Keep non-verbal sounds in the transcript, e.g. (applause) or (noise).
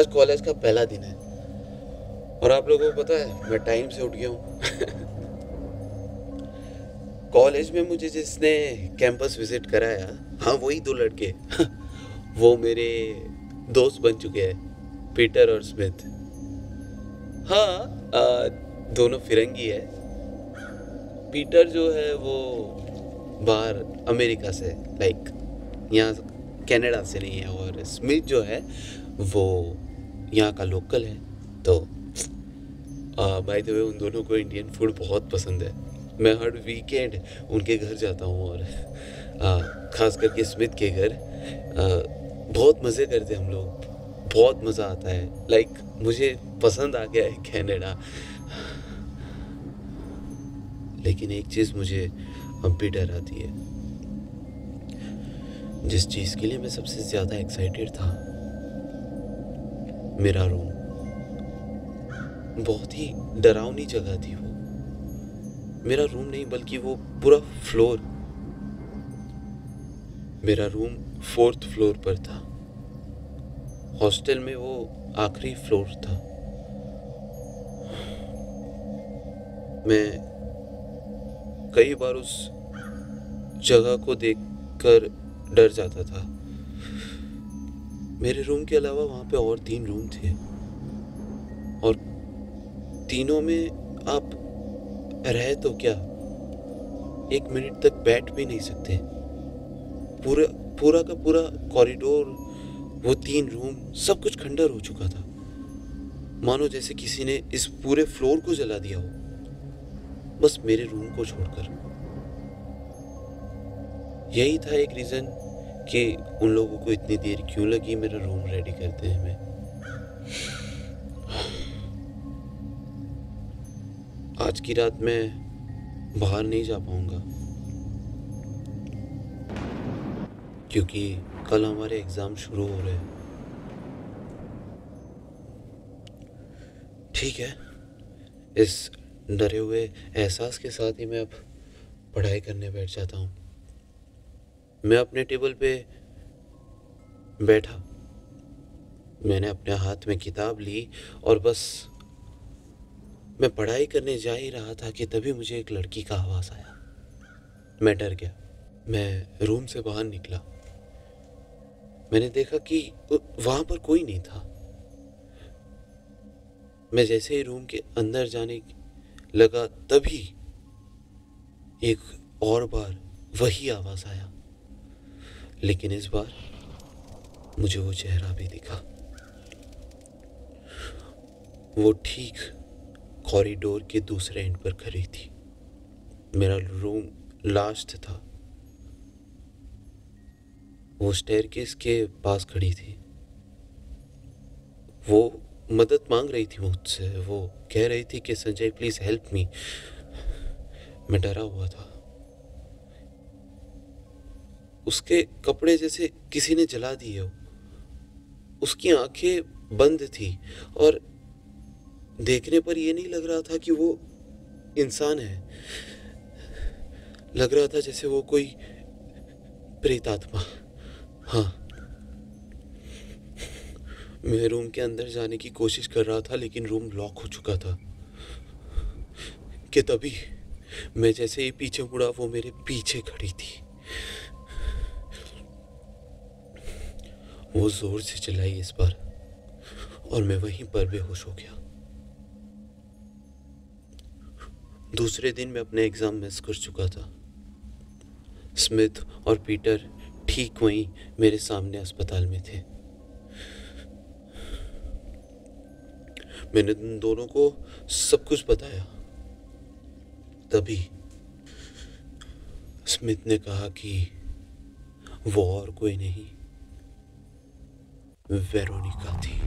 आज कॉलेज का पहला दिन है। और आप लोगों को पता है मैं टाइम से उठ गया हूँ। (laughs) कॉलेज में मुझे जिसने कैंपस विज़िट कराया हाँ वही दो लड़के। (laughs) वो मेरे दोस्त बन चुके हैं पीटर और स्मिथ। हाँ आ, दोनों फिरंगी है। पीटर जो है वो बाहर अमेरिका से लाइक यहाँ कनाडा से नहीं है और स्मिथ जो है वो यहाँ का लोकल है तो बाय द वे उन दोनों को इंडियन फ़ूड बहुत पसंद है। मैं हर वीकेंड उनके घर जाता हूँ और खास करके स्मिथ के घर बहुत मज़े करते हम लोग। बहुत मज़ा आता है। लाइक like, मुझे पसंद आ गया है कैनेडा लेकिन एक चीज़ मुझे अब भी डर आती है। जिस चीज़ के लिए मैं सबसे ज़्यादा एक्साइटेड था मेरा रूम। बहुत ही डरावनी जगह थी वो। मेरा रूम नहीं, बल्कि वो पूरा फ्लोर। मेरा रूम फोर्थ फ्लोर पर था। हॉस्टल में वो आखिरी फ्लोर था। मैं कई बार उस जगह को देखकर डर जाता था। मेरे रूम के अलावा वहाँ पे और तीन रूम थे। और तीनों में आप रहे तो क्या एक मिनट तक बैठ भी नहीं सकते? पूरा पूरा का पूरा कॉरिडोर वो तीन रूम सब कुछ खंडर हो चुका था। मानो जैसे किसी ने इस पूरे फ्लोर को जला दिया हो। बस मेरे रूम को छोड़कर। यही था एक रीज़न कि उन लोगों को इतनी देर क्यों लगी मेरा रूम रेडी करते हैं मैं आज की रात मैं बाहर नहीं जा पाऊँगा। क्योंकि कल हमारे एग्ज़ाम शुरू हो रहे हैं। ठीक है। इस डरे हुए एहसास के साथ ही मैं अब पढ़ाई करने बैठ जाता हूँ। मैं अपने टेबल पे बैठा। मैंने अपने हाथ में किताब ली और बस मैं पढ़ाई करने जा ही रहा था कि तभी मुझे एक लड़की का आवाज़ आया। मैं डर गया। मैं रूम से बाहर निकला। मैंने देखा कि वहाँ पर कोई नहीं था। मैं जैसे ही रूम के अंदर जाने लगा तभी एक और बार वही आवाज़ आया। लेकिन इस बार मुझे वो चेहरा भी दिखा। वो ठीक कॉरिडोर के दूसरे एंड पर खड़ी थी। मेरा रूम लास्ट था। वो स्टेयरकेस के पास खड़ी थी। वो मदद मांग रही थी मुझसे। वो कह रही थी कि, संजय प्लीज़ हेल्प मी मैं डरा हुआ था। उसके कपड़े जैसे किसी ने जला दिए हो। उसकी आँखें बंद थी और देखने पर यह नहीं लग रहा था कि वो इंसान है। लग रहा था जैसे वो कोई प्रेतात्मा। हाँ। मैं रूम के अंदर जाने की कोशिश कर रहा था, लेकिन रूम लॉक हो चुका था। कि तभी मैं जैसे ही पीछे मुड़ा, वो मेरे पीछे खड़ी थी। वो ज़ोर से चिल्लाई इस बार और मैं वहीं पर बेहोश हो गया। दूसरे दिन मैं अपने एग्ज़ाम मिस कर चुका था। स्मिथ और पीटर ठीक वहीं मेरे सामने अस्पताल में थे। मैंने उन दोनों को सब कुछ बताया। तभी स्मिथ ने कहा कि वो और कोई नहीं। वेरोनिका थी